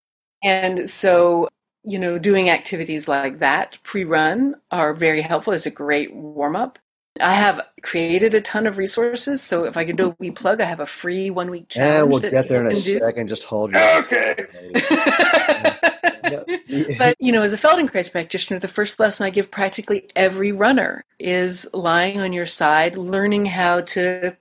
And so you know, doing activities like that pre run are very helpful. It's a great warm up. I have created a ton of resources. So if I can do a wee plug, I have a free one week challenge. Yeah, we'll that get there in a people can do. second. Just hold your. Okay. But you know, as a Feldenkrais practitioner, the first lesson I give practically every runner is lying on your side, learning how to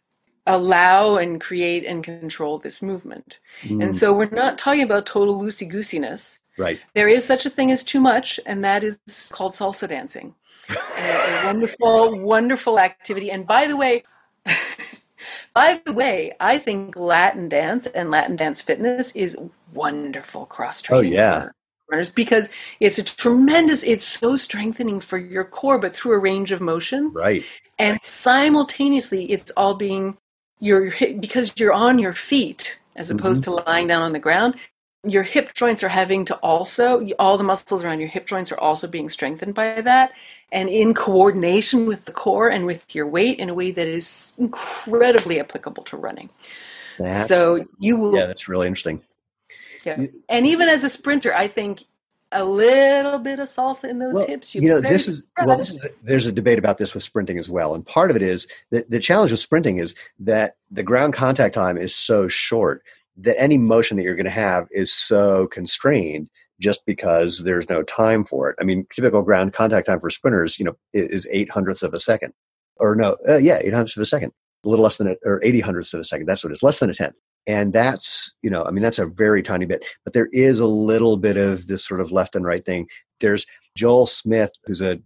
allow and create and control this movement. Mm, And so we're not talking about total loosey goosiness. Right. There is such a thing as too much, and that is called salsa dancing. a, wonderful, wonderful activity. And by the way, By the way, I think Latin dance and Latin dance fitness is wonderful cross oh, training. Oh, yeah. runners because it's a tremendous. It's so strengthening for your core, but through a range of motion, Right. and simultaneously, it's all being your because you're on your feet as mm-hmm. opposed to lying down on the ground. Your hip joints are having to also all the muscles around your hip joints are also being strengthened by that, and in coordination with the core and with your weight in a way that is incredibly applicable to running. That's, so you will yeah, that's really interesting. yeah. And even as a sprinter, I think a little bit of salsa in those Well, hips. you know, this is well, this is, there's a debate about this with sprinting as well, and part of it is that the challenge with sprinting is that the ground contact time is so short that any motion that you're going to have is so constrained just because there's no time for it. I mean, typical ground contact time for sprinters, you know, is eight hundredths of a second, or no, uh, yeah, eight hundredths of a second, a little less than a, or eighty hundredths of a second. That's what it is, less than a tenth. And that's, you know, I mean, that's a very tiny bit, but there is a little bit of this sort of left and right thing. There's Joel Smith, who's a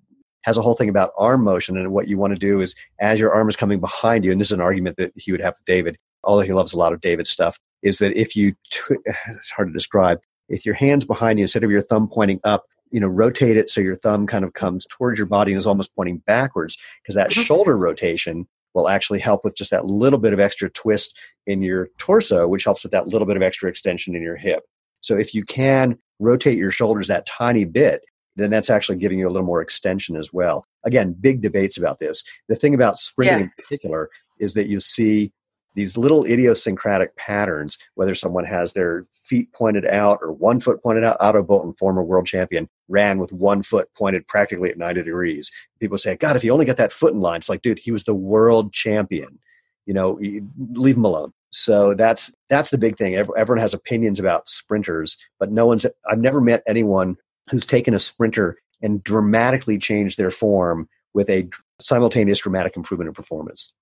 has a whole thing about arm motion, and what you want to do is as your arm is coming behind you, and this is an argument that he would have with David, although he loves a lot of David's stuff, is that if you tw- it's hard to describe, if your hands behind you instead of your thumb pointing up, you know, rotate it so your thumb kind of comes towards your body and is almost pointing backwards, because that Mhm. shoulder rotation will actually help with just that little bit of extra twist in your torso, which helps with that little bit of extra extension in your hip. So if you can rotate your shoulders that tiny bit, then that's actually giving you a little more extension as well. Again, big debates about this. The thing about sprinting Yeah. in particular is that you see these little idiosyncratic patterns, whether someone has their feet pointed out or one foot pointed out. Ato Boldon, former world champion, ran with one foot pointed practically at 90 degrees. People say, God, if he only got that foot in line, it's like, dude, he was the world champion. You know, leave him alone. So that's that's the big thing. Everyone has opinions about sprinters, but no one's. I've never met anyone who's taken a sprinter and dramatically changed their form with a simultaneous dramatic improvement in performance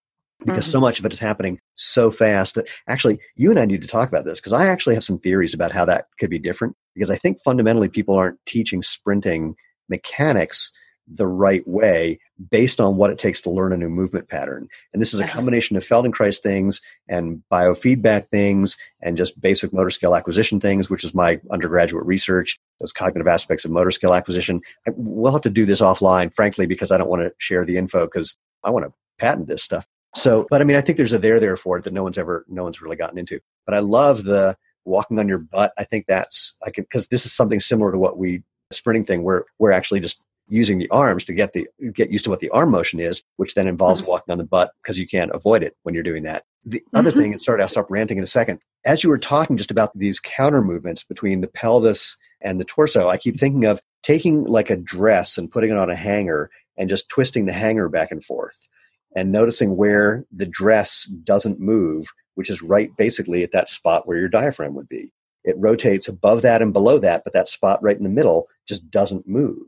because so much of it is happening so fast that actually you and I need to talk about this because I actually have some theories about how that could be different because I think fundamentally people aren't teaching sprinting mechanics the right way based on what it takes to learn a new movement pattern. And this is a Uh-huh. combination of Feldenkrais things and biofeedback things and just basic motor skill acquisition things, which is my undergraduate research, those cognitive aspects of motor skill acquisition. I, we'll have to do this offline, frankly, because I don't want to share the info because I want to patent this stuff. So, but I mean, I think there's a there there for it that no one's ever, no one's really gotten into. But I love the walking on your butt. I think that's I can because this is something similar to what we sprinting thing where we're actually just using the arms to get the get used to what the arm motion is, which then involves Mhm. walking on the butt because you can't avoid it when you're doing that. The other Mhm. thing, and sorry, I'll stop ranting in a second. As you were talking just about these counter movements between the pelvis and the torso, I keep thinking of taking like a dress and putting it on a hanger and just twisting the hanger back and forth and noticing where the dress doesn't move, which is right basically at that spot where your diaphragm would be. It rotates above that and below that, but that spot right in the middle just doesn't move,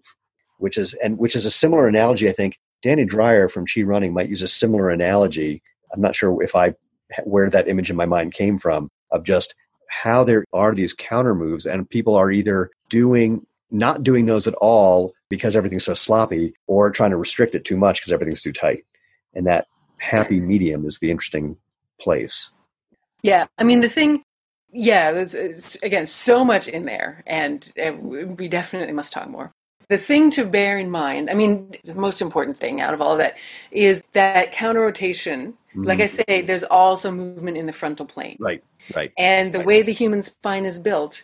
which is and which is a similar analogy. I think Danny Dreyer from Chi Running might use a similar analogy. I'm not sure if I where that image in my mind came from of just how there are these counter moves and people are either doing not doing those at all because everything's so sloppy or trying to restrict it too much because everything's too tight and that happy medium is the interesting place Yeah, I mean the thing. Yeah, there's it's, again so much in there, and uh, we definitely must talk more. The thing to bear in mind, I mean, the most important thing out of all of that is that counter rotation. Like I say, there's also movement in the frontal plane, right right and the way the human spine is built,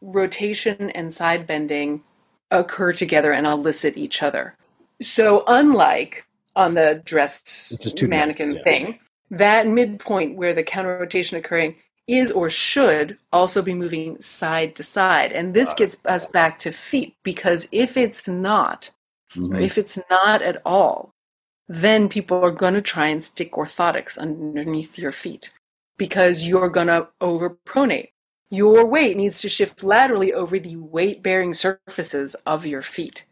rotation and side bending occur together and elicit each other. So, unlike on the dress Which is two mannequin yeah. thing, that midpoint where the counter rotation occurring is or should also be moving side to side. And this gets us back to feet because if it's not, Mhm. if it's not at all, then people are going to try and stick orthotics underneath your feet because you're going to overpronate. Your weight needs to shift laterally over the weight bearing surfaces of your feet.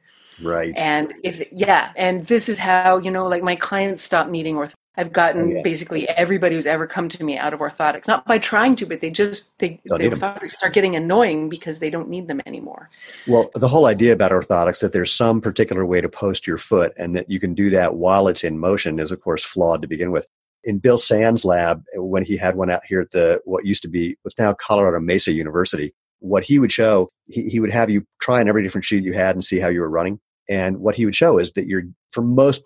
Right And if, yeah, and this is how, you know, like my clients stop needing orthotics. I've gotten Oh, yeah. basically everybody who's ever come to me out of orthotics, not by trying to, but they just, they, oh, Don't the orthotics start getting annoying because they don't need them anymore. Well, the whole idea about orthotics that there's some particular way to post your foot and that you can do that while it's in motion is, of course, flawed to begin with. in Bill Sands' lab, when he had one out here at the what used to be what's now Colorado Mesa University, what he would show, he, he would have you try on every different shoe you had and see how you were running. And what he would show is that you're, for most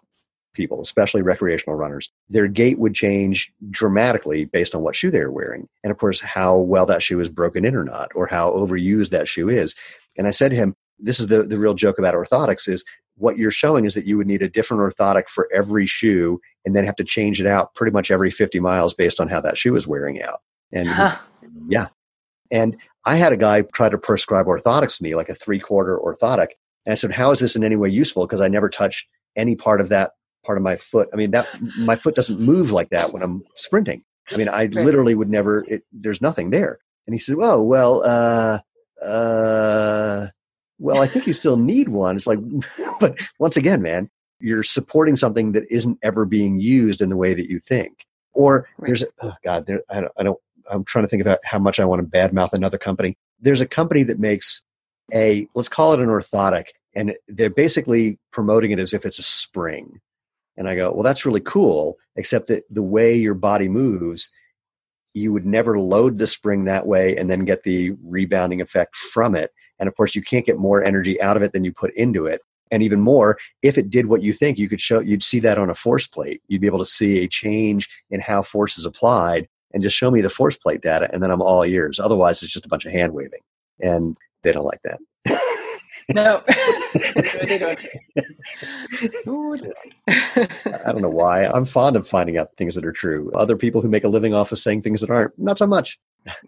people, especially recreational runners, their gait would change dramatically based on what shoe they were wearing. And of course, how well that shoe is broken in or not, or how overused that shoe is. And I said to him, this is the, the real joke about orthotics is what you're showing is that you would need a different orthotic for every shoe and then have to change it out pretty much every 50 miles based on how that shoe is wearing out. And huh. yeah. And I had a guy try to prescribe orthotics to me, like a three quarter orthotic. And I said, How is this in any way useful? Because I never touch any part of that part of my foot. I mean, that my foot doesn't move like that when I'm sprinting. I mean, I right. literally would never, it, there's nothing there. And he said, Oh, well, uh, uh, well, I think you still need one. It's like, but once again, man, you're supporting something that isn't ever being used in the way that you think. Or right. there's, oh God, there, I, don't, I don't, I'm trying to think about how much I want to badmouth another company. There's a company that makes a, let's call it an orthotic, and they're basically promoting it as if it's a spring. And I go, well, that's really cool, except that the way your body moves, you would never load the spring that way and then get the rebounding effect from it. And of course, you can't get more energy out of it than you put into it. And even more, if it did what you think, you could show, you'd see that on a force plate. You'd be able to see a change in how force is applied and just show me the force plate data. And then I'm all ears. Otherwise, it's just a bunch of hand waving. And they don't like that. no, they don't. I don't know why. I'm fond of finding out things that are true. Other people who make a living off of saying things that aren't, not so much.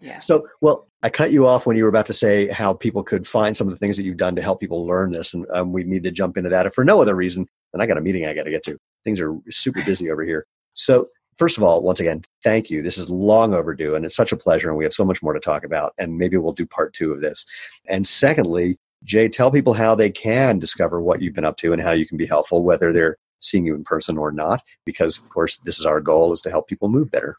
Yeah. So, well, I cut you off when you were about to say how people could find some of the things that you've done to help people learn this, and um, we need to jump into that. If for no other reason, then I got a meeting I got to get to. Things are super busy over here. So, first of all, once again, thank you. This is long overdue, and it's such a pleasure, and we have so much more to talk about. And maybe we'll do part two of this. And secondly, Jae, tell people how they can discover what you've been up to and how you can be helpful, whether they're seeing you in person or not, because of course, this is our goal is to help people move better.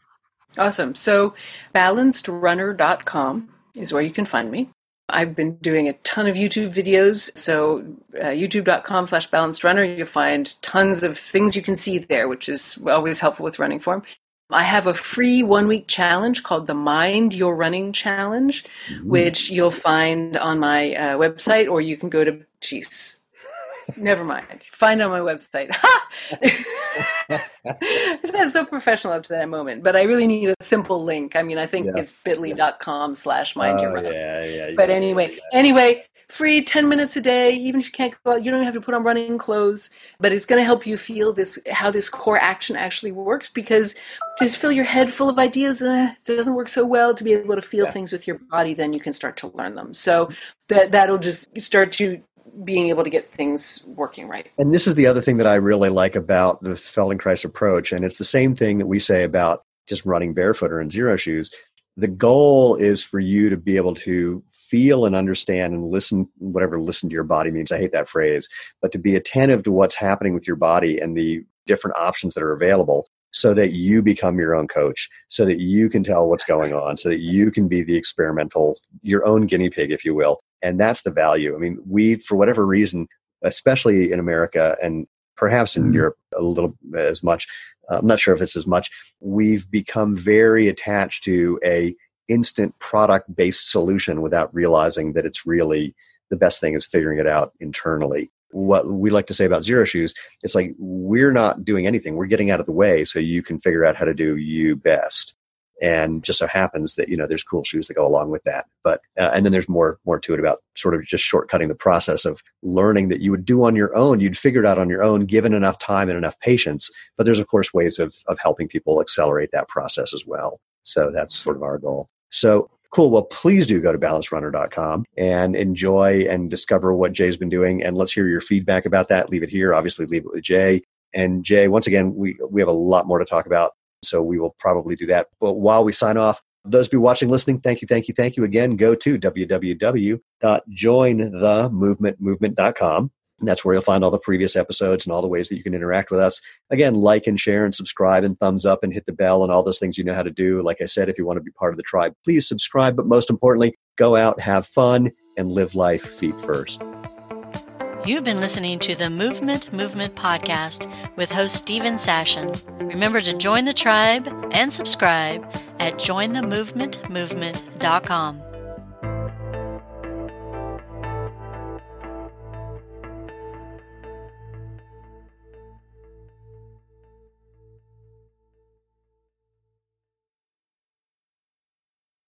Awesome. So, balancedrunner.com is where you can find me. I've been doing a ton of YouTube videos. So, uh, youtube.com slash balanced runner, you'll find tons of things you can see there, which is always helpful with running form. I have a free one week challenge called the Mind Your Running Challenge, mm-hmm. which you'll find on my uh, website, or you can go to, jeez, never mind. Find on my website. it's not so professional up to that moment, but I really need a simple link. I mean, I think yeah. it's bit.ly.com slash mind your oh. Yeah, yeah. But anyway, anyway, free 10 minutes a day, even if you can't go out, you don't have to put on running clothes, but it's going to help you feel this, how this core action actually works because just fill your head full of ideas uh, doesn't work so well to be able to feel things with your body, then you can start to learn them. So that, that'll just start you being able to get things working right. And this is the other thing that I really like about the Feldenkrais approach. And it's the same thing that we say about just running barefoot or in Xero Shoes. The goal is for you to be able to feel and understand and listen, whatever listen to your body means. I hate that phrase, but to be attentive to what's happening with your body and the different options that are available so that you become your own coach, so that you can tell what's going on, so that you can be the experimental, your own guinea pig, if you will, and that's the value. I mean, we, for whatever reason, especially in America and perhaps in mm-hmm. Europe a little as much, I'm not sure if it's as much, we've become very attached to a instant product based solution without realizing that it's really the best thing is figuring it out internally. What we like to say about Xero Shoes, it's like we're not doing anything. We're getting out of the way so you can figure out how to do you best. And just so happens that you know there's cool shoes that go along with that. But uh, and then there's more more to it about sort of just shortcutting the process of learning that you would do on your own. You'd figure it out on your own given enough time and enough patience. But there's of course ways of of helping people accelerate that process as well. So that's sort of our goal. So cool well please do go to balancedrunner.com and enjoy and discover what Jae's been doing and let's hear your feedback about that leave it here obviously leave it with Jae and Jae once again we we have a lot more to talk about so we will probably do that. But while we sign off, those of you watching, listening, thank you, thank you, thank you again. Go to www.jointhemovementmovement.com. And that's where you'll find all the previous episodes and all the ways that you can interact with us. Again, like and share and subscribe and thumbs up and hit the bell and all those things you know how to do. Like I said, if you want to be part of the tribe, please subscribe. But most importantly, go out, have fun, and live life feet first. You've been listening to the Movement Movement Podcast with host Steven Sashen. Remember to join the tribe and subscribe at jointhemovementmovement.com.